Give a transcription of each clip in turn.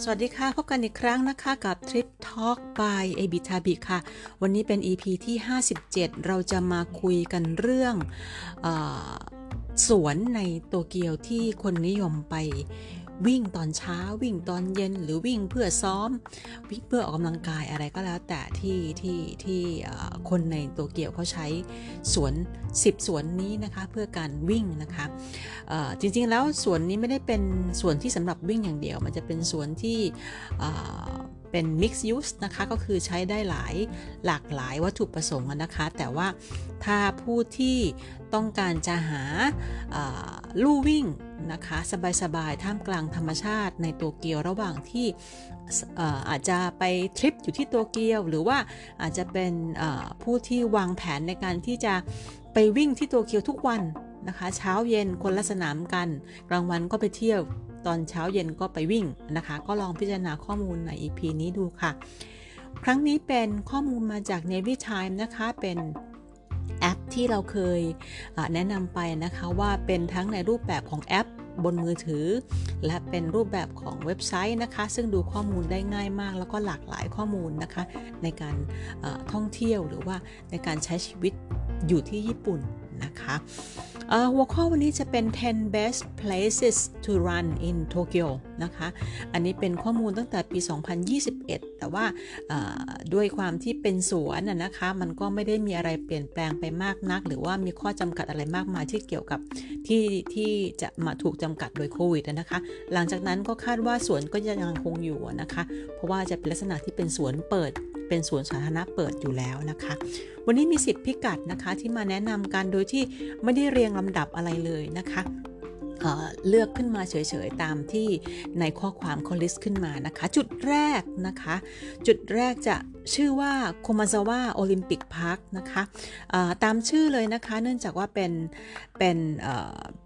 สวัสดีค่ะ พบกันอีกครั้งนะคะกับ Trip Talk by a b i t a b i ค่ะ วันนี้เป็น EP ที่ 57 เราจะมาคุยกันเรื่องอสวนในโตเกียวที่คนนิยมไป วิ่งตอนเช้าวิ่งตอนเย็นหรือวิ่งเพื่อซ้อม วิ่งเพื่อออกกำลังกายอะไรก็แล้ว แต่ที่ที่ที่คนในตัวเกี่ยวเขาใช้สวน 10 สวนนี้นะคะเพื่อการวิ่งนะคะจริงๆแล้วสวนนี้ไม่ได้เป็นสวนที่สำหรับวิ่งอย่างเดียว มันจะเป็นสวนที่ เป็น mixed use นะคะก็คือใช้ได้หลายหลากหลายวัตถุประสงค์นะคะ แต่ว่าถ้าผู้ที่ต้องการจะหาลู่วิ่งนะคะสบายๆท่ามกลางธรรมชาติในโตเกียวระหว่างที่อาจจะไปทริปอยู่ที่โตเกียว หรือว่าอาจจะเป็นผู้ที่วางแผนในการที่จะไปวิ่งที่โตเกียวทุกวันนะคะ เช้าเย็นคนละสนามกัน กลางวันก็ไปเที่ยว ตอนเช้าเย็นก็ไปวิ่งนะคะ ก็ลองพิจารณาข้อมูลใน EP นี้ดูค่ะ ครั้งนี้เป็นข้อมูลมาจาก Navy Time นะคะเป็นแอปที่เราเคยแนะนำไปนะคะว่าเป็นทั้งในรูปแบบของแอปบนมือถือ และเป็นรูปแบบของเว็บไซต์นะคะ ซึ่งดูข้อมูลได้ง่ายมาก แล้วก็หลากหลายข้อมูลนะคะ ในการท่องเที่ยวหรือว่าในการใช้ชีวิตอยู่ที่ญี่ปุ่นนะคะ หัวข้อวันนี้จะเป็น 10 best places to run in Tokyo นะคะ อันนี้เป็นข้อมูลตั้งแต่ปี 2021 แต่ว่าด้วยความที่เป็นสวนนะคะ มันก็ไม่ได้มีอะไรเปลี่ยนแปลงไปมากนัก หรือว่ามีข้อจำกัดอะไรมากมายที่เกี่ยวกับที่ที่จะมาถูกจำกัดโดยโควิดนะคะ หลังจากนั้นก็คาดว่าสวนก็ยังคงอยู่นะคะ เพราะว่าจะเป็นลักษณะที่เป็นสวนเปิด เป็นสวนสาธารณะเปิดอยู่แล้วนะคะ วันนี้มี 10 พิกัดนะคะที่มาแนะนำกันโดยที่ไม่ได้เรียงลำดับอะไรเลยนะคะเลือกขึ้นมาเฉยๆ ตามที่ในข้อความเขา list ขึ้นมานะคะ จุดแรกนะคะ จุดแรกจะชื่อว่าโคมาซาวะ Olympic Park นะคะตามชื่อเลยนะคะ เนื่องจากว่าเป็นเป็น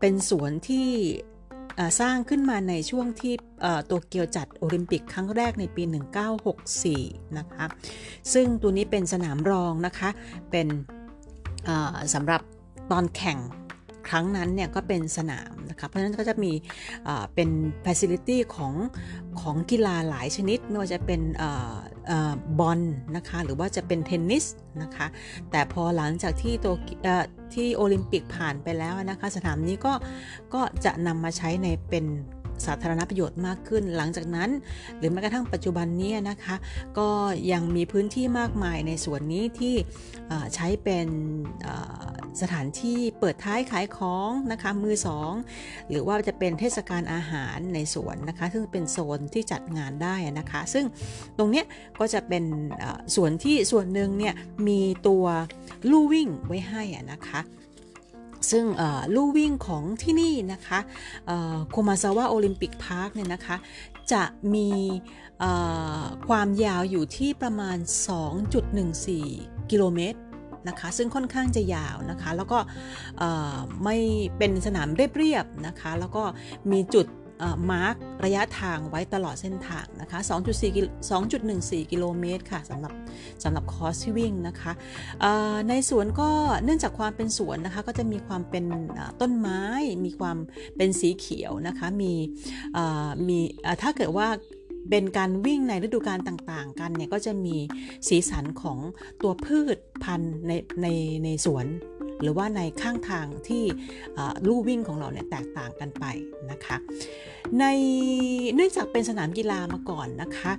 เป็นสวนที่ สร้างขึ้นมาในช่วงที่โตเกียวจัดโอลิมปิกครั้งแรกในปี 1964 นะคะ ซึ่งตัวนี้เป็นสนามรองนะคะ เป็นสำหรับตอนแข่ง ครั้งนั้นเนี่ยก็เป็นสนามนะคะเพราะฉะนั้นก็จะมีเป็น facility ของของกีฬาหลายชนิดไม่ว่าจะเป็นบอลนะคะหรือว่าจะเป็นเทนนิสนะคะแต่พอหลังจากที่ตัวที่โอลิมปิกผ่านไปแล้วนะคะสนามนี้ก็ก็จะนำมาใช้ในเป็น สาธารณประโยชน์มากขึ้น หลังจากนั้น หรือแม้กระทั่งปัจจุบันนี้นะคะ ก็ยังมีพื้นที่มากมายในส่วนนี้ที่ใช้เป็นสถานที่เปิดท้ายขายของนะคะมือสองหรือว่าจะเป็นเทศกาลอาหารในสวนนะคะ ซึ่งเป็นโซนที่จัดงานได้นะคะ ซึ่งตรงนี้ก็จะเป็นส่วนที่ส่วนหนึ่งเนี่ยมีตัวลู่วิ่งไว้ให้นะคะ ซึ่งลู่วิ่งของที่นี่นะคะโคมาซาวะโอลิมปิกพาร์คเนี่ยนะคะ จะมีความยาวอยู่ที่ประมาณ 2.14 กิโลเมตรนะคะซึ่งค่อนข้างจะยาวนะคะ แล้วก็ไม่เป็นสนามเรียบๆนะคะ แล้วก็มีจุด มาร์กระยะทางไว้ตลอดเส้นทางนะคะ2.4 2.14 กิโลเมตรค่ะสำหรับสำหรับคอร์สที่วิ่งนะคะในสวนก็เนื่องจากความเป็นสวนนะคะก็จะมีความเป็นต้นไม้ มีความเป็นสีเขียวนะคะมีมีถ้าเกิดว่าเป็นการวิ่งในฤดูกาลต่างๆ กันเนี่ยก็จะมีสีสันของตัวพืชพันธุ์ในในในสวน หรือว่าในข้างทางที่ลู่วิ่งของเราเนี่ยแตกต่างกันไปนะคะในเนื่องจากเป็นสนามกีฬามาก่อนนะคะ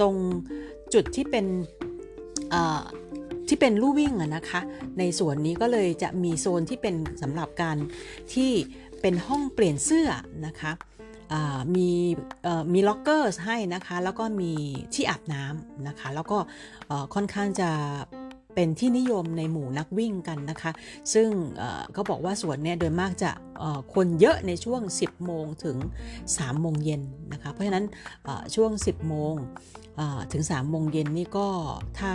ตรงจุดที่เป็นที่เป็นลู่วิ่งนะคะ ในส่วนนี้ก็เลยจะมีโซนที่เป็นสำหรับการที่เป็นห้องเปลี่ยนเสื้อนะคะมีมีล็อกเกอร์ให้นะคะ แล้วก็มีที่อาบน้ำนะคะ แล้วก็ค่อนข้างจะ เป็นที่นิยมในหมู่นักวิ่งกันนะคะ ซึ่งเขาบอกว่าสวนเนี่ยโดยมากจะคนเยอะในช่วง 10 โมงถึง 3 โมงเย็นนะคะ เพราะฉะนั้นช่วง 10 โมงถึง 3 โมงเย็นนี่ก็ถ้า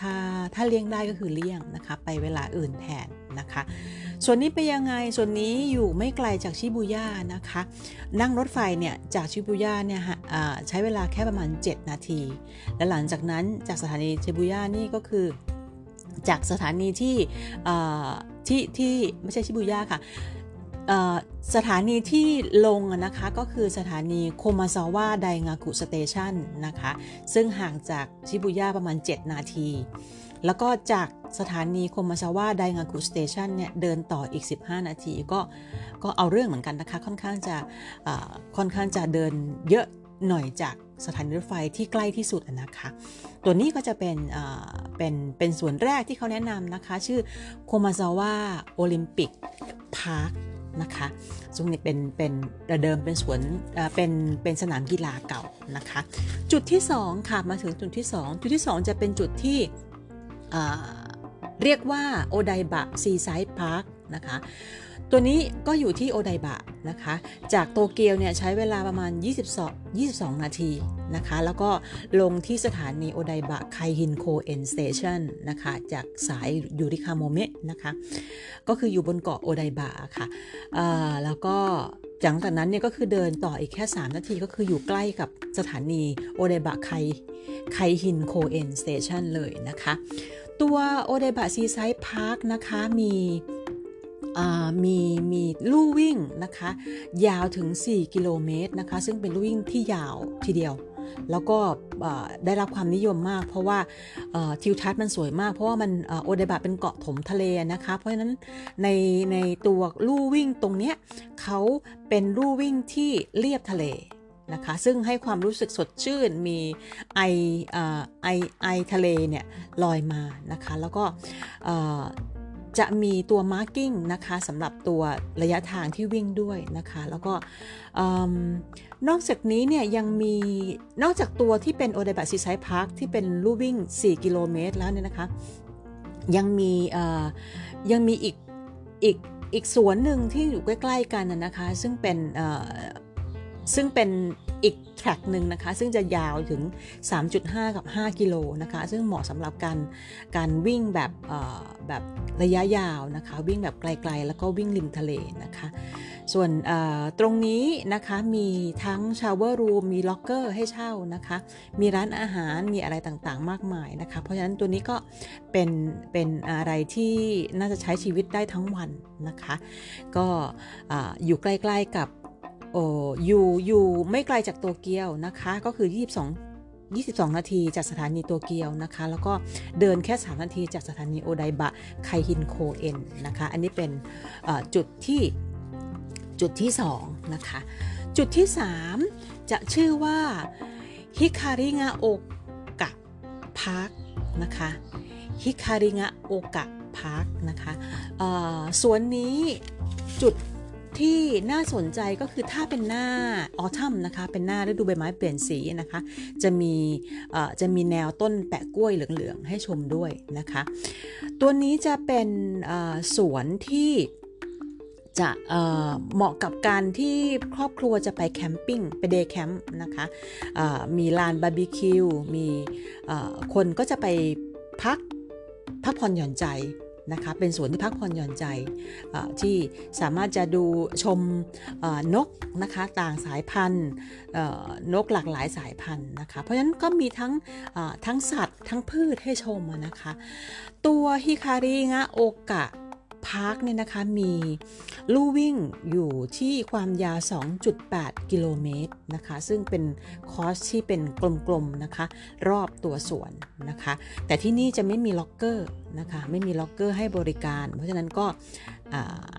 ถ้าถ้าเลี่ยงได้ก็คือเลี่ยงนะคะ ไปเวลาอื่นแทนนะคะส่วนนี้ไปยังไงส่วนนี้อยู่ไม่ไกลจากชิบูย่านะคะ นั่งรถไฟเนี่ยจากชิบูย่าเนี่ยใช้เวลาแค่ประมาณ 7 นาที และหลังจากนั้นจากสถานีชิบูย่านี่ก็คือ จากสถานีที่ที่ที่ไม่ใช่ชิบูย่าค่ะสถานีที่ลงนะคะก็คือสถานีโคมาซาวะไดงากุสเตชันนะคะซึ่งห่างจากชิบุย่าประมาณ 7 นาที แล้วก็จากสถานีโคมาซาวะไดงากุสเตชันเนี่ยเดินต่ออีก 15 นาทีก็ก็เอาเรื่องเหมือนกันนะคะค่อนข้างจะค่อนข้างจะเดินเยอะหน่อยจาก สถานีรถไฟที่ใกล้ที่สุดนะคะ ตัวนี้ก็จะเป็นเป็นเป็นสวนแรกที่เขาแนะนำนะคะ ชื่อโคมาซาวะ Olympic Park นะคะซึ่งนี่เป็นเป็นเดิมเป็นสวนเป็นเป็นสนามกีฬาเก่านะคะ จุดที่ 2 ค่ะมาถึงจุดที่ 2 จุดที่ 2 จะเป็นจุดที่เรียกว่าโอไดบะ Seaside Parkนะคะ ตัวนี้ก็อยู่ที่โอไดบะนะคะ จากโตเกียวเนี่ยใช้เวลาประมาณ 22 22 นาทีนะคะ แล้วก็ลงที่สถานีโอไดบะไคฮินโคเอ็น Station นะคะ จากสายยูริคาโมเมะนะคะ ก็คืออยู่บนเกาะโอไดบะค่ะแล้วก็หลังจากนั้นเนี่ยก็คือเดินต่ออีกแค่ 3 นาทีก็คืออยู่ใกล้กับสถานีโอไดบะไคไคฮินโคเอ็น Station เลยนะคะ ตัวโอไดบะ Seaside Park นะคะมี มีมีลู่วิ่งนะคะ ยาวถึง 4 กิโลเมตรนะคะ ซึ่งเป็นลู่วิ่งที่ยาวทีเดียว แล้วก็ได้รับความนิยมมาก เพราะว่าทิวทัศน์มันสวยมาก เพราะว่ามันโอไดบะเป็นเกาะถมทะเลนะคะ เพราะฉะนั้นในในตัวลู่วิ่งตรงเนี้ยเขาเป็นลู่วิ่งที่เลียบทะเลนะคะซึ่งให้ความรู้สึกสดชื่นมีไอไอไอทะเลเนี่ยลอยมานะคะแล้วก็ จะมีตัว marking นะคะสำหรับตัวระยะทางที่วิ่งด้วยนะคะแล้วก็นอกจากนี้เนี่ยยังมีนอกจากตัวที่เป็นโอไดบะ Seaside Park ที่เป็นลู่วิ่ง 4 กิโลเมตรแล้วเนี่ยนะคะยังมียังมีอีกอีกอีกสวนหนึ่งที่อยู่ใกล้ ๆ กันนะคะ ซึ่งเป็น ซึ่งเป็นอีก track หนึ่งนะคะ ซึ่งจะยาวถึง 3.5 กับ 5 กิโลนะคะ ซึ่งเหมาะสำหรับการการวิ่งแบบแบบระยะยาวนะคะ วิ่งแบบไกลๆ แล้วก็วิ่งริมทะเลนะคะ สวนตรงนี้นะคะมีทั้ง shower room มีล็อกเกอร์ให้เช่านะคะ มีร้านอาหารมีอะไรต่างๆ มากมายนะคะ เพราะฉะนั้นตัวนี้ก็เป็นเป็นอะไรที่น่าจะใช้ชีวิตได้ทั้งวันนะคะ ก็อยู่ใกล้ๆกับ อ้อยู่อยู่ไม่ไกลจากโตเกียวนะคะ ก็คือ 22 22 นาทีจากสถานีโตเกียวนะคะ แล้วก็เดินแค่ 3 นาทีจากสถานีโอไดบะไคฮินโคเอ็นนะคะ อันนี้เป็นจุดที่จุดที่ 2 นะคะ จุดที่ 3 จะชื่อว่าฮิคาริงะโอกะ Parkนะคะฮิคาริงะโอกะ Park นะคะสวนนี้จุด ที่น่าสนใจก็คือถ้าเป็นหน้า autumn นะคะ เป็นหน้าฤดูใบไม้เปลี่ยนสีนะคะ จะมีจะมีแนวต้นแปะก๊วยเหลืองๆ ให้ชมด้วยนะคะ ตัวนี้จะเป็นสวนที่จะเหมาะกับการที่ครอบครัวจะไป camping ไป day camp นะคะมีลานบาร์บีคิวมีคนก็จะไปพักพักผ่อนหย่อนใจ นะคะเป็นสวนที่พักผ่อนหย่อนใจที่สามารถจะดูชมนกนะคะต่างสายพันธุ์นกหลากหลายสายพันธุ์นะคะเพราะฉะนั้นก็มีทั้งทั้งสัตว์ ทั้งพืชให้ชมนะคะ ตัวฮิคาริงะโอกะ พาร์คเนี่ยนะคะมีลู่วิ่งอยู่ที่ความยาว 2.8 กิโลเมตรนะคะ ซึ่งเป็นคอร์สที่เป็นกลมๆนะคะ รอบตัวสวนนะคะ แต่ที่นี่จะไม่มีล็อกเกอร์นะคะ ไม่มีล็อกเกอร์ให้บริการ เพราะฉะนั้นก็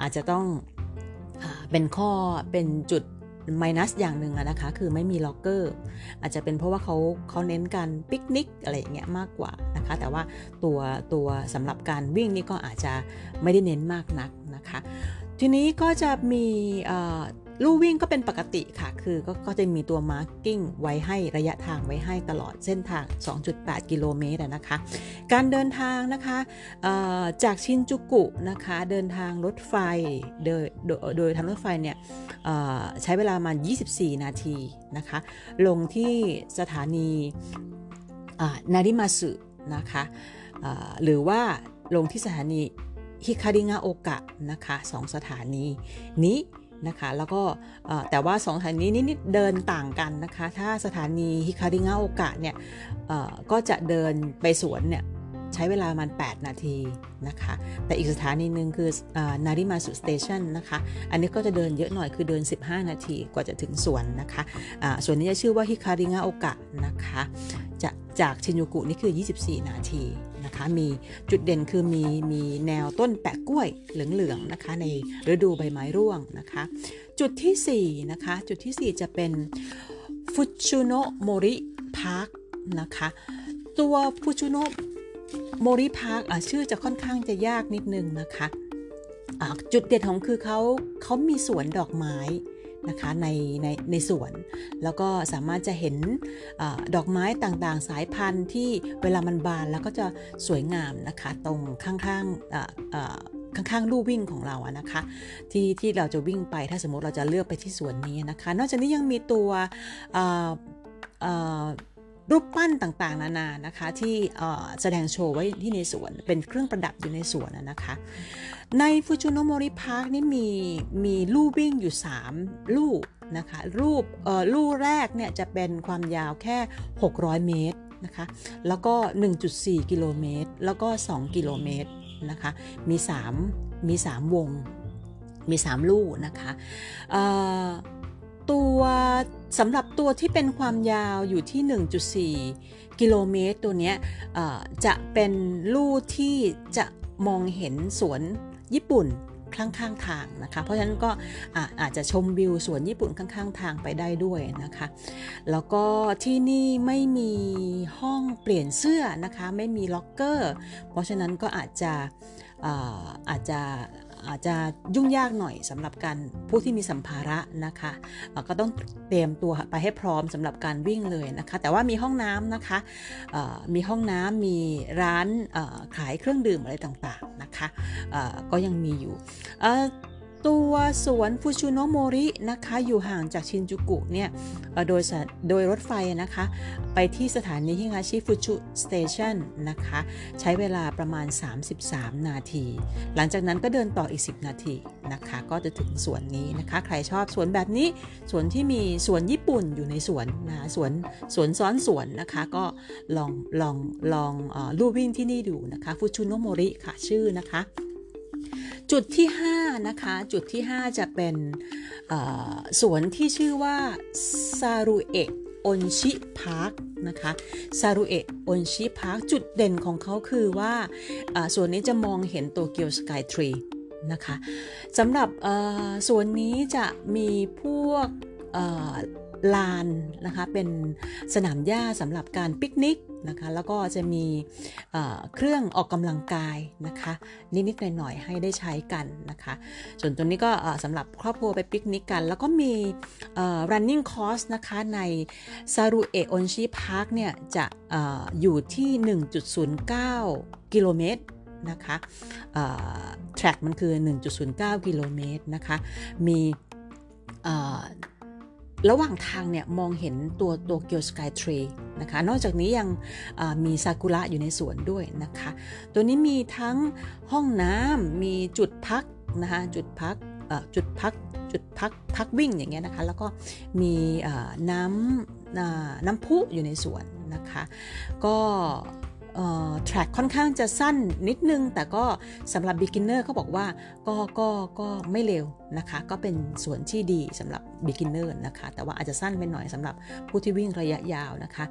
อาจจะต้องเป็นข้อเป็นจุด minus อย่างหนึ่งนะคะ คือไม่มีล็อกเกอร์ อาจจะเป็นเพราะว่าเขาเขาเน้นการปิกนิกอะไรอย่างเงี้ยมากกว่านะคะ แต่ว่าตัวตัวสำหรับการวิ่งนี่ก็อาจจะไม่ได้เน้นมากนักนะคะ ทีนี้ก็จะมี ลู่วิ่งก็เป็นปกติค่ะ คือก็ก็จะมีตัว marking ไว้ให้ระยะทางไว้ให้ตลอดเส้นทาง 2.8 กิโลเมตรนะคะ การเดินทางนะคะจากชินจูกุนะคะ เดินทางรถไฟโดยโดยทางรถไฟเนี่ยใช้เวลามา24 นาทีนะคะ ลงที่สถานีนาริมาสึนะคะหรือว่าลงที่สถานีฮิคาริงะโอกะนะคะสองสถานีนี้ นะคะแล้วก็แต่ว่าสองสถานีนี้นิดเดินต่างกันนะคะ ถ้าสถานีฮิคาริงะโอกะเนี่ยก็จะเดินไปสวนเนี่ยใช้เวลาประมาณ 8 นาทีนะคะ แต่อีกสถานีหนึ่งคือนาริมาสุสเตชันนะคะ อันนี้ก็จะเดินเยอะหน่อยคือเดิน 15 นาทีกว่าจะถึงสวนนะคะะสวนนี้จะชื่อว่าฮิคาริงาโอกะนะคะจะจากชินจูกุนี่คือ 24 นาที นะคะ มีจุดเด่นคือมีมีแนวต้นแปะก๊วยเหลืองๆนะคะ ในฤดูใบไม้ร่วงนะคะ จุดที่4นะคะจุดที่ 4 จะเป็นฟูชูโนโมริ Park นะคะตัวฟูชูโนโมริ Park ชื่อจะค่อนข้างจะยากนิดนึงนะคะจุดเด่นของคือเขาเขามีสวนดอกไม้ นะคะในในในสวน แล้วก็สามารถจะเห็นอดอกไม้ต่างๆ สายพันธุ์ที่เวลามันบานแล้วก็จะสวยงามนะคะตรงข้างๆข้างๆลู่วิ่งของเราอะนะคะ ที่ที่เราจะวิ่งไปถ้าสมมติเราจะเลือกไปที่สวนนี้นะคะ นอกจากนี้ยังมีตัว รูปปั้นต่างๆ นานานะคะที่แสดงโชว์ไว้ที่ในสวน เป็นเครื่องประดับอยู่ในสวนนะคะ ในฟูชูโนโมริ Park นี่มีมีลู่วิ่งอยู่ 3 ลู่นะคะรูปลู่แรกเนี่ยจะเป็นความยาวแค่ 600 เมตรนะคะแล้วก็ 1.4 กิโลเมตร แล้วก็ 2 กิโลเมตรนะคะมี 3 มี 3 วง มี 3 ลู่นะคะ ตัวสำหรับตัวที่เป็นความยาวอยู่ที่ 1.4 กิโลเมตรตัวนี้จะเป็นลู่ที่จะมองเห็นสวนญี่ปุ่นข้างข้างทางนะคะ เพราะฉะนั้นก็อาจจะชมวิวสวนญี่ปุ่นข้างๆทางไปได้ด้วยนะคะ แล้วก็ที่นี่ไม่มีห้องเปลี่ยนเสื้อนะคะ ไม่มีล็อกเกอร์ เพราะฉะนั้นก็อาจจะอาจจะ อาจจะยุ่งยากหน่อยสำหรับการผู้ที่มีสัมภาระนะคะก็ต้องเตรียมตัวไปให้พร้อมสำหรับการวิ่งเลยนะคะ แต่ว่ามีห้องน้ำนะคะมีห้องน้ำมีร้านขายเครื่องดื่มอะไรต่างๆนะคะก็ยังมีอยู่ ตัวสวนฟูชูโนโมรินะคะอยู่ห่างจากชินจูกุเนี่ยโดยโดยรถไฟนะคะ ไปที่สถานีฮิงาชิฟูชู Station นะคะใช้เวลาประมาณ 33 นาที หลังจากนั้นก็เดินต่ออีก 10 นาทีนะคะ ก็จะถึงสวนนี้นะคะ ใครชอบสวนแบบนี้สวนที่มีสวนญี่ปุ่นอยู่ในสวนนะสวนสวนซ้อนสวนนะคะ ก็ลองลองลองลู่วิ่งที่นี่ดูนะคะฟูชูโนโมริค่ะชื่อนะคะ จุดที่5นะคะจุดที่ 5 จะเป็นสวนที่ชื่อว่าซารุเอะอนชิ Park นะคะซารุเอะอนชิ Park จุดเด่นของเขาคือว่าสวนนี้จะมองเห็นโตเกียวสกายทรีนะคะสำหรับสวนนี้จะมีพวก ลานนะคะเป็นสนามหญ้าสำหรับการปิกนิกนะคะแล้วก็จะมีเครื่องออกกำลังกายนะคะนิดๆหน่อยๆให้ได้ใช้กันนะคะส่วนตัวนี้ก็สำหรับครอบครัวไปปิกนิกกัน แล้วก็มี running course นะคะในซารุเอะอนชิพาร์คเนี่ยจะออยู่ที่ 1.09 กิโลเมตรนะคะ track มันคือ 1.09 กิโลเมตรนะคะมี ระหว่างทางเนี่ยมองเห็นตัวโตเกียวสกายทรีนะคะ นอกจากนี้ยังมีซากุระอยู่ในสวนด้วยนะคะ ตัวนี้มีทั้งห้องน้ำมีจุดพักนะคะจุดพักจุดพักจุดพักพักวิ่งอย่างเงี้ยนะคะ แล้วก็มีน้ำน้ำพุอยู่ในสวนนะคะ ก็ แทร็กค่อนข้างจะสั้นนิดนึง แต่ก็สำหรับ beginner เขาบอกว่าก็ก็ก็ไม่เร็วนะคะ ก็เป็นส่วนที่ดีสำหรับ beginner นะคะ แต่ว่าอาจจะสั้นไปหน่อยสำหรับผู้ที่วิ่งระยะยาวนะคะ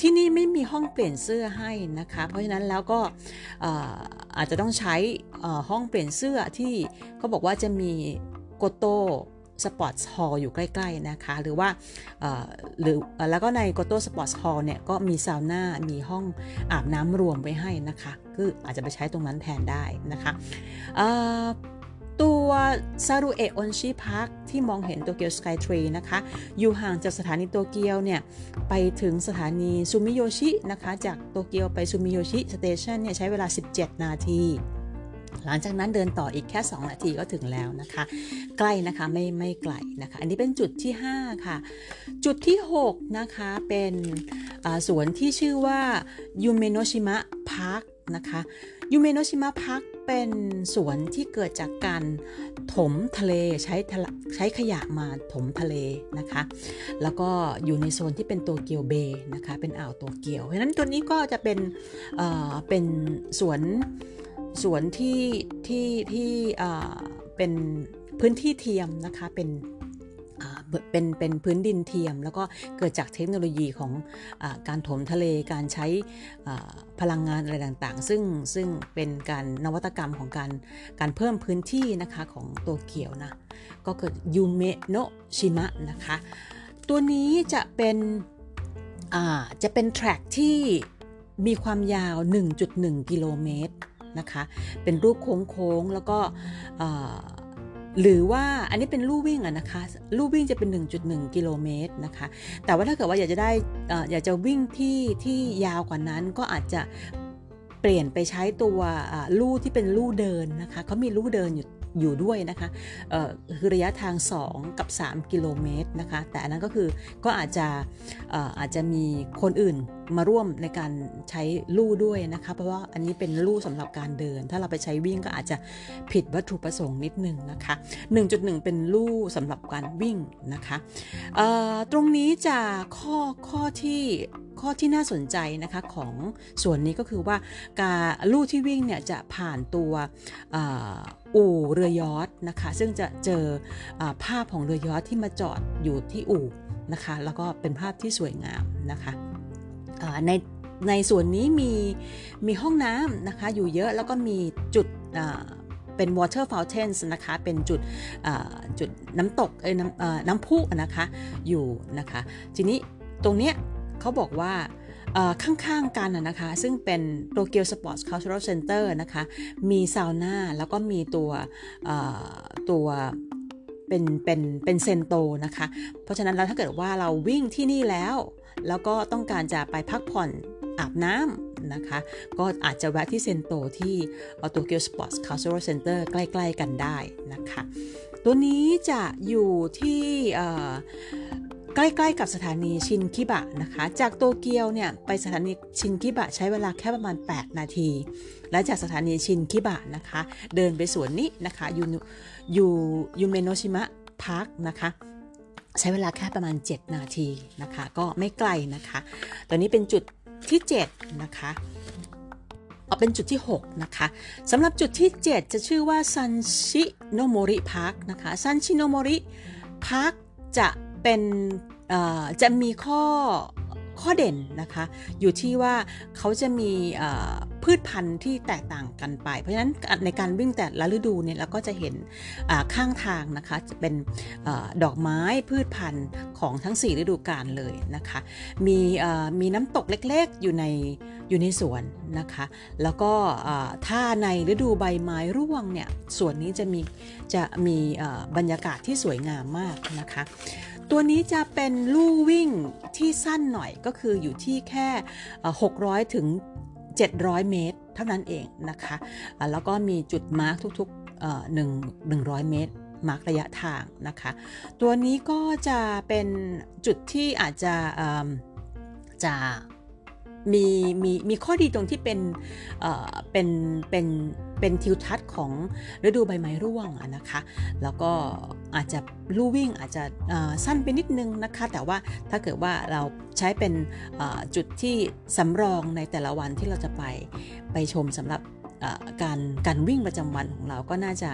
ที่นี่ไม่มีห้องเปลี่ยนเสื้อให้นะคะ เพราะฉะนั้นแล้วก็อาจจะต้องใช้ห้องเปลี่ยนเสื้อที่เขาบอกว่าจะมีโกโต สปอร์ตฮอลล์อยู่ใกล้ๆนะคะ หรือว่าหรือแล้วก็ในโกโต้สปอร์ตฮอลล์เนี่ยก็มีซาวน่ามีห้องอาบน้ำรวมไว้ให้นะคะคืออาจจะไปใช้ตรงนั้นแทนได้นะคะตัวซารุเอะอนชิพาร์คที่มองเห็นโตเกียวสกายทรีนะคะ อยู่ห่างจากสถานีโตเกียวเนี่ย ไปถึงสถานีซูมิโยชินะคะ จากโตเกียวไปซูมิโยชิ station เนี่ยใช้เวลา 17 นาที หลังจากนั้นเดินต่ออีกแค่ 2 นาทีก็ถึงแล้วนะคะ ใกล้นะคะไม่ไม่ไกลนะคะ อันนี้เป็นจุดที่ 5 ค่ะ จุดที่ 6 นะคะเป็นสวนที่ชื่อว่ายูเมโนชิมะพาร์คนะคะยูเมโนชิมะพาร์คเป็นสวนที่เกิดจากการถมทะเลใช้ใช้ขยะมาถมทะเลนะคะ แล้วก็อยู่ในโซนที่เป็นโตเกียวเบย์นะคะ เป็นอ่าวตัวเกียว เพราะฉะนั้นตัวนี้ก็จะเป็นเอ่อเป็นสวน สวนที่ที่ที่เป็นพื้นที่เทียมนะคะเป็นเป็นเป็นพื้นดินเทียม แล้วก็เกิดจากเทคโนโลยีของอการถมทะเลการใช้พลังงานอะไรต่างๆ ซึ่งซึ่งเป็นการนวัตกรรมของการการเพิ่มพื้นที่นะคะของตัวเกี่ยวนะก็เกิดยูเมโนชิมะนะคะตัวนี้จะเป็นจะเป็นแทร็กที่มีความยาว 1.1 กิโลเมตร นะคะ เป็นรูปโค้งๆ แล้วก็หรือว่าอันนี้เป็นลู่วิ่งอะนะคะลู่วิ่งจะเป็น 1.1 กิโลเมตรนะคะ แต่ว่าถ้าเกิดว่าอยากจะได้อยากจะวิ่งที่ที่ยาวกว่านั้นก็อาจจะเปลี่ยนไปใช้ตัวลู่ที่เป็นลู่เดินนะคะเขามีลู่เดินอยู่ อยู่ด้วยนะคะคือระยะทาง 2 กับ 3 กิโลเมตรนะคะแต่อันนั้นก็คือก็อาจจะอาจจะมีคนอื่นมาร่วมในการใช้ลู่ด้วยนะคะเพราะว่าอันนี้เป็นลู่สำหรับการเดิน ถ้าเราไปใช้วิ่งก็อาจจะผิดวัตถุประสงค์นิดนึงนะคะ 1.1 เป็นลู่สำหรับการวิ่งนะคะตรงนี้จะข้อข้อที่ ข้อที่น่าสนใจนะคะของส่วนนี้ก็คือว่าการลู่ที่วิ่งเนี่ยจะผ่านตัวอู่เรือยอทนะคะ ซึ่งจะเจออภาพของเรือยอทที่มาจอดอยู่ที่อู่นะคะ แล้วก็เป็นภาพที่สวยงามนะคะในในส่วนนี้มีมีห้องน้ำนะคะอยู่เยอะแล้วก็มีจุดเป็น water fountains นะคะ เป็นจุดจุดน้ำตกน้ำน้ำพุนะคะอยู่นะคะ ทีนี้ตรงเนี้ย เขาบอกว่าข้างๆกันนะคะ ซึ่งเป็นโตเกียวสปอร์ตส์คัลเจอร์เซ็นเตอร์นะคะ มีซาวน่าแล้วก็มีตัวตัวเป็นเป็นเป็นเซนโตนะคะ เพราะฉะนั้นแล้วถ้าเกิดว่าเราวิ่งที่นี่แล้ว แล้วก็ต้องการจะไปพักผ่อนอาบน้ำนะคะ ก็อาจจะแวะที่เซนโตที่โตเกียวสปอร์ตส์คัลเจอร์เซ็นเตอร์ใกล้ ๆ กันได้นะคะ ตัวนี้จะอยู่ที่ ใกล้ๆกับสถานีชินคิบะนะคะ จากโตเกียวเนี่ยไปสถานีชินคิบะใช้เวลาแค่ประมาณ 8 นาที และจากสถานีชินคิบะนะคะ เดินไปสวนนี้นะคะยูยูยูเมโนชิมะพาร์คนะคะใช้เวลาแค่ประมาณ 7 นาทีนะคะ ก็ไม่ไกลนะคะ ตอนนี้เป็นจุดที่ 7 นะคะเอาเป็นจุดที่ 6 นะคะสำหรับจุดที่ 7 จะชื่อว่าซันชิโนโมริพาร์คนะคะซันชิโนโมริพาร์คจะ เป็นจะมีข้อข้อเด่นนะคะ อยู่ที่ว่าเขาจะมีพืชพันธุ์ที่แตกต่างกันไป เพราะฉะนั้นในการวิ่งแต่ละฤดูเนี่ยเราก็จะเห็นข้างทางนะคะ จะเป็นอดอกไม้พืชพันธุ์ของทั้ง 4 ฤดูกาลเลยนะคะ มีมีน้ำตกเล็กๆอยู่ในอยู่ในสวนนะคะ แล้วก็ถ้าในฤดูใบไม้ร่วงเนี่ยสวนนี้จะมีจะมีบรรยากาศที่สวยงามมากนะคะ ตัวนี้จะเป็นลู่วิ่งที่สั้นหน่อยก็คืออยู่ที่แค่ 600 ถึง 700 เมตร เท่านั้นเองนะคะ แล้วก็มีจุดมาร์กทุกๆหนึ่งหนึ่งร้อยเมตรมาร์กระยะทางนะคะ ตัวนี้ก็จะเป็นจุดที่อาจจะจะมีมีมีข้อดีตรงที่เป็นเป็นเป็น เป็นทิวทัศน์ของฤดูใบไม้ร่วงนะคะ แล้วก็อาจจะลู่วิ่งอาจจะสั้นไปนิดนึงนะคะ แต่ว่าถ้าเกิดว่าเราใช้เป็นจุดที่สำรองในแต่ละวันที่เราจะไปไปชมสำหรับการการวิ่งประจำวันของเราก็น่าจะ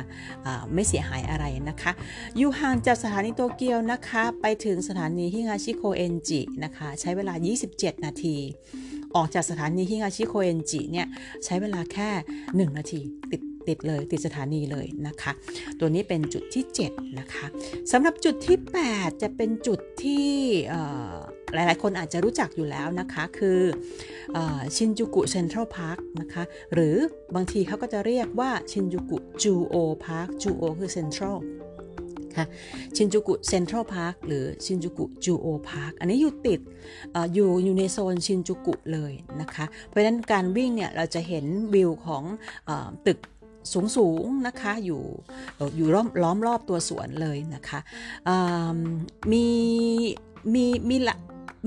ไม่เสียหายอะไรนะคะ อยู่ห่างจากสถานีโตเกียวนะคะ ไปถึงสถานีฮิงาชิโคเอนจินะคะ ใช้เวลา 27 นาที ออกจากสถานีฮิงาชิโคเอนจิเนี่ยใช้เวลาแค่ 1 นาทีติดติดเลยติดสถานีเลยนะคะ ตัวนี้เป็นจุดที่ 7 นะคะสำหรับจุดที่ 8 จะเป็นจุดที่หลายๆ คนอาจจะรู้จักอยู่แล้วนะคะ คือชินจูกุเซ็นทรัลพาร์คนะคะ หรือบางทีเขาก็จะเรียกว่าชินจูกุจูโอพาร์คจูโอคือเซ็นทรัล ค่ะชินจูกุเซ็นทรัลพาร์คหรือชินจูกุจูโอพาร์คอันนี้อยู่ติดออยู่อยู่ในโซนชินจูกุเลยนะคะ เพราะฉะนั้นการวิ่งเนี่ยเราจะเห็นวิวของอตึกสูงสูงนะคะอยู่อยู่ล้อมล้อมรอบตัวสวนเลยนะคะมีมีมีละ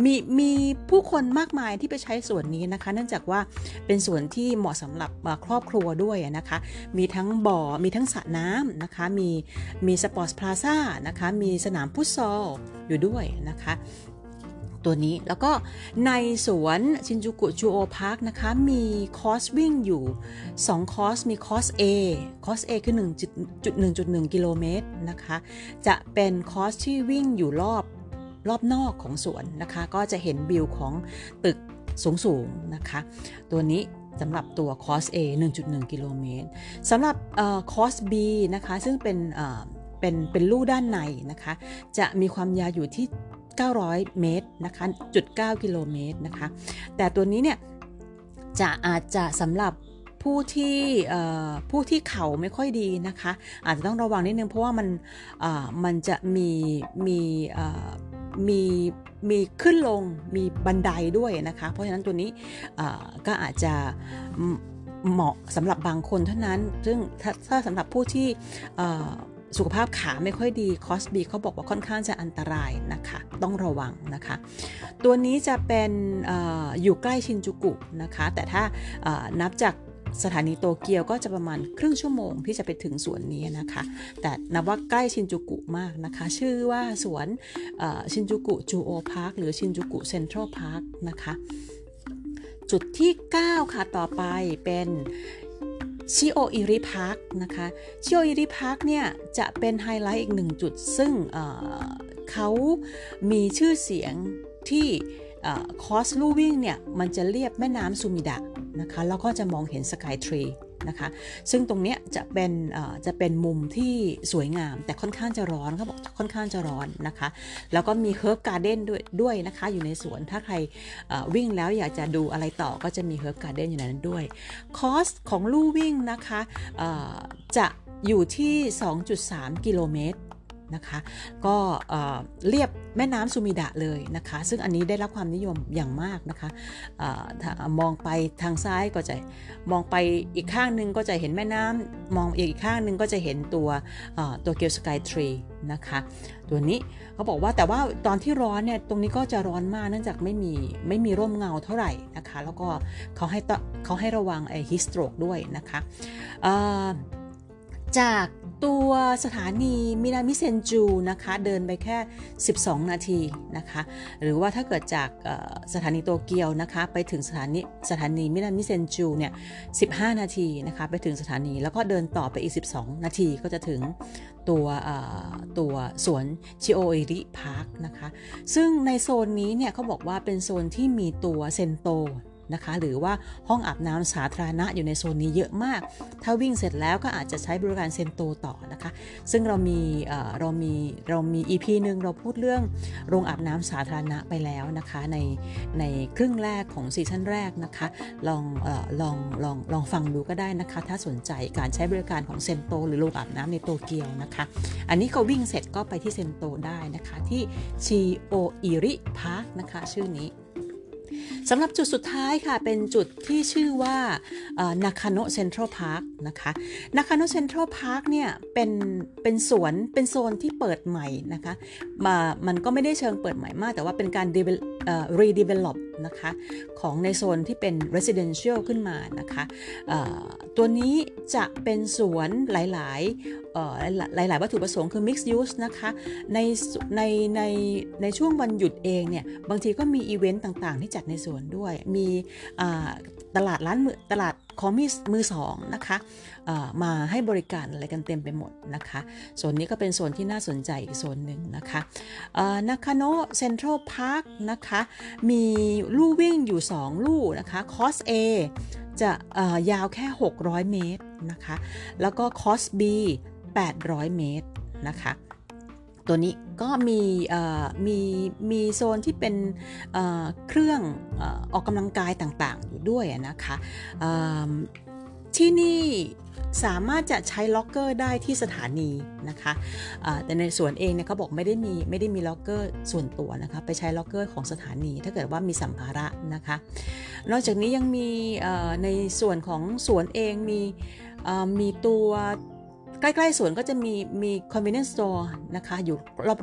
มีมีผู้คนมากมายที่ไปใช้สวนนี้นะคะ เนื่องจากว่าเป็นสวนที่เหมาะสำหรับครอบครัวด้วยนะคะ มีทั้งบ่อมีทั้งสระน้ำนะคะ มีมี sport plaza นะคะ มีสนามฟุตซอลอยู่ด้วยนะคะตัวนี้แล้วก็ในสวนชินจูกุจูโอพาร์คนะคะ มีคอร์สวิ่งอยู่ 2 คอร์ส มีคอร์ส A คอร์ส A คือ 1.1.1 กิโลเมตรนะคะ จะเป็นคอร์สที่วิ่งอยู่รอบ รอบนอกของสวนนะคะ ก็จะเห็นวิวของตึกสูงๆนะคะ ตัวนี้สำหรับตัวคอร์ส A 1.1 กิโลเมตรสำหรับคอร์ส B นะคะ ซึ่งเป็นเป็นเป็นลู่ด้านในนะคะ จะมีความยาวอยู่ที่ 900 เมตรนะคะจุด9กิโลเมตรนะคะ แต่ตัวนี้เนี่ยจะอาจจะสำหรับผู้ที่ผู้ที่เข่าไม่ค่อยดีนะคะ อาจจะต้องระวังนิดนึงเพราะว่ามันมันจะมีมี มีมีขึ้นลงมีบันไดด้วยนะคะ เพราะฉะนั้นตัวนี้ก็อาจจะเหมาะสำหรับบางคนเท่านั้น ซึ่งถ้าสำหรับผู้ที่สุขภาพขาไม่ค่อยดีคอสบีเขาบอกว่าค่อนข้างจะอันตรายนะคะ ต้องระวังนะคะ ตัวนี้จะเป็นออยู่ใกล้ชินจูกุนะคะ แต่ถ้านับจาก สถานีโตเกียวก็จะประมาณครึ่งชั่วโมงที่จะไปถึงสวนนี้นะคะ แต่นับว่าใกล้ชินจูกุมากนะคะ ชื่อว่าสวนชินจูกุจูโอพาร์คหรือชินจูกุเซ็นทรัลพาร์คนะคะ จุดที่ 9 ค่ะต่อไปเป็นชิโออิริพาร์คนะคะชิโออิริพาร์คเนี่ยจะเป็นไฮไลท์อีกหนึ่งจุด ซึ่งเขามีชื่อเสียงที่ คอสลู่วิ่งเนี่ยมันจะเรียบแม่น้ำซูมิดะนะคะแล้วก็จะมองเห็นสกายทรีนะคะซึ่งตรงนี้จะเป็นจะเป็นมุมที่สวยงาม แต่ค่อนข้างจะร้อนเขาบอกค่อนข้างจะร้อนนะคะ แล้วก็มีเฮิร์บการ์เด้นด้วยด้วยนะคะ อยู่ในสวนถ้าใครวิ่งแล้วอยากจะดูอะไรต่อก็จะมีเฮิร์บการ์เด้นอยู่ในนั้นด้วย คอสของลู่วิ่งนะคะจะอยู่ที่ 2.3 กิโลเมตร นะคะ ก็เรียบแม่น้ำซูมิดะเลยนะคะ ซึ่งอันนี้ได้รับความนิยมอย่างมากนะคะมองไปทางซ้ายก็จะมองไปอีกข้างนึงก็จะเห็นแม่น้ำมองอีกข้างนึงก็จะเห็นตัวตัวเกียวสกายทรีนะคะตัวนี้เขาบอกว่าแต่ว่าตอนที่ร้อนเนี่ยตรงนี้ก็จะร้อนมากเนื่องจากไม่มีไม่มีร่มเงาเท่าไหร่นะคะ แล้วก็เขาให้เขาให้ระวังไอ้ฮิสโตรกด้วยนะคะ จากตัวสถานีมินามิเซนจูนะคะเดินไปแค่ 12 นาทีนะคะหรือว่าถ้าเกิดจากสถานีโตเกียวนะคะไปถึงสถานีสถานีมินามิเซนจูเนี่ย 15 นาทีนะคะไปถึงสถานีแล้วก็เดินต่อไปอีก 12 นาทีก็จะถึงตัวตัวสวนชิโออิริพาร์คนะคะซึ่งในโซนนี้เนี่ยเขาบอกว่าเป็นโซนที่มีตัวเซนโต นะคะ หรือว่าห้องอาบน้ำสาธารณะอยู่ในโซนนี้เยอะมาก ถ้าวิ่งเสร็จแล้วก็อาจจะใช้บริการเซนโตต่อนะคะ ซึ่งเรามีเรามีเรามี EP หนึ่งเราพูดเรื่องโรงอาบน้ำสาธารณะไปแล้วนะคะ ในในครึ่งแรกของซีซั่นแรกนะคะ ลองลองลองลองฟังดูก็ได้นะคะ ถ้าสนใจการใช้บริการของเซนโตหรือโรงอาบน้ำในโตเกียวนะคะ อันนี้ก็วิ่งเสร็จก็ไปที่เซนโตได้นะคะที่ชิโออิริพาร์คนะคะ ชื่อนี้ สำหรับจุดสุดท้ายค่ะ เป็นจุดที่ชื่อว่านาคาโนเซ็นทรัลพาร์คนะคะนาคาโนเซ็นทรัลพาร์คเนี่ยเป็นเป็นสวนเป็นโซนที่เปิดใหม่นะคะมามันก็ไม่ได้เชิงเปิดใหม่มาก แต่ว่าเป็นการ redevelop นะคะของในโซนที่เป็น residential ขึ้นมานะคะตัวนี้จะเป็นสวนหลายๆหลายๆวัตถุประสงค์คือ mixed use นะคะในในในในช่วงวันหยุดเองเนี่ยบางทีก็มีอีเวนต์ต่างๆ ที่จัดในสวนด้วยมี ตลาดร้านมือตลาดของมีมือสองนะคะมาให้บริการอะไรกันเต็มไปหมดนะคะโซนนี้ก็เป็นโซนที่น่าสนใจอีกโซนหนึ่งนะคะนาคาโนเซ็นทรัลพาร์คนะคะมีลู่วิ่งอยู่ 2 ลู่นะคะคอส A จะยาวแค่ 600 เมตรนะคะแล้วก็คอร์ส B 800 เมตรนะคะ ตัวนี้ก็มีมีมีโซนที่เป็นเครื่องออกกำลังกายต่างๆ อยู่ด้วยนะคะที่นี่สามารถจะใช้ล็อกเกอร์ได้ที่สถานีนะคะแต่ในสวนเองเนี่ยเขาบอกไม่ได้มีไม่ได้มีล็อกเกอร์ส่วนตัวนะคะไปใช้ล็อกเกอร์ของสถานี ถ้าเกิดว่ามีสัมภาระนะคะ นอกจากนี้ยังมีในส่วนของสวนเองมีมีตัว ใกล้ๆสวนก็จะมีมี convenience store นะคะอยู่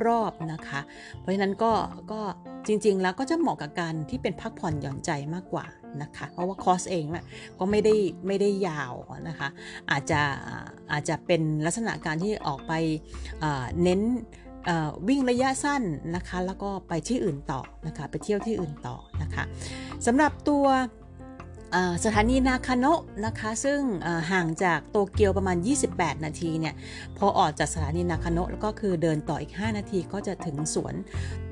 รอบๆนะคะ เพราะฉะนั้นก็ก็จริงๆแล้วก็จะเหมาะกับการที่เป็นพักผ่อนหย่อนใจมากกว่านะคะ เพราะว่าคอสเองก็ไม่ได้ไม่ได้ยาวนะคะ อาจจะอาจจะเป็นลักษณะการที่ออกไปเน้นวิ่งระยะสั้นนะคะ แล้วก็ไปที่อื่นต่อนะคะ ไปเที่ยวที่อื่นต่อนะคะสำหรับตัว สถานีนาคาโนะนะคะซึ่งห่างจากโตเกียวประมาณ 28 นาทีเนี่ยพอออกจากสถานีนาคาโนะแล้วก็คือเดินต่ออีก 5 นาทีก็จะถึงสวน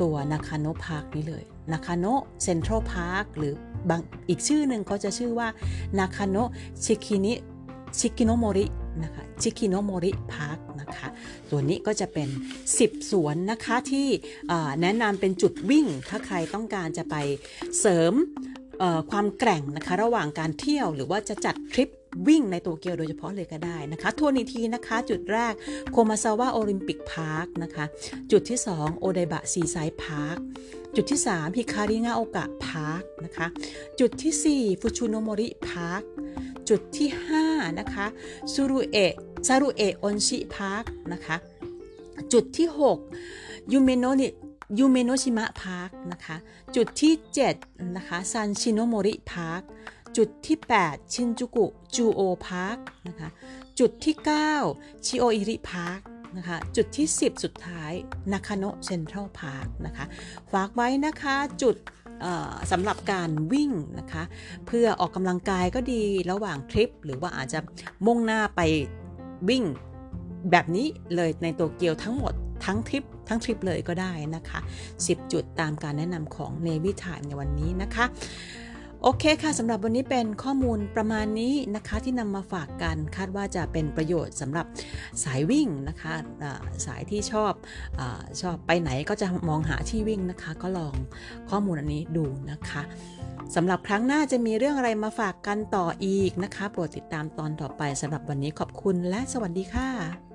ตัวนาคาโนะ Park นี้เลยนาคาโนะ Central Park หรือบางอีกชื่อหนึ่งเขาจะชื่อว่านาคาโนะชิคินิชิคิโนโมรินะคะชิคิโนโมริ Park นะคะตัวนี้ก็จะเป็น 10 สวนนะคะที่แนะนำเป็นจุดวิ่งถ้าใครต้องการจะไปเสริม ความแกร่งนะคะระหว่างการเที่ยวหรือว่าจะจัดทริปวิ่งในโตเกียวโดยเฉพาะเลยก็ได้นะคะทวนอีกทีนะคะจุดแรกโคมาซาวะ Olympic Park นะคะจุดที่ 2 โอไดบะ Seaside Park จุดที่ 3 ฮิคาริงาโอกะ Park นะคะจุดที่ 4 ฟุชุโนโมริ Parkจุดที่ 5 นะคะซูรุเอะซารุเอะอนชิ Park นะคะจุดที่ 6ยูเมโนนิ ยูเมโนชิมะ Park นะคะ จุดที่ 7 นะคะซันชิโนโมริ Park จุดที่ 8 ชินจูกุจูโอ Park นะคะ จุดที่ 9 ชิโออิริ Park นะคะจุดที่ 10 สุดท้ายนาคาโน Central Park นะคะฝากไว้นะคะจุดสำหรับการวิ่งนะคะเพื่อออกกำลังกายก็ดีระหว่างทริป หรือว่าอาจจะมุ่งหน้าไปวิ่งแบบนี้เลยในโตเกียวทั้งหมดทั้งทริป ทั้งทริปเลยก็ได้นะคะ 10 จุดตามการแนะนำของ Navy Time ในวันนี้นะคะ โอเคค่ะสำหรับวันนี้เป็นข้อมูลประมาณนี้นะคะที่นำมาฝากกันคาดว่าจะเป็นประโยชน์สำหรับสายวิ่งนะคะสายที่ชอบอชอบไปไหนก็จะมองหาที่วิ่งนะคะ ก็ลองข้อมูลอันนี้ดูนะคะสำหรับครั้งหน้าจะมีเรื่องอะไรมาฝากกันต่ออีกนะคะ โปรดติดตามตอนต่อไปสำหรับวันนี้ขอบคุณและสวัสดีค่ะ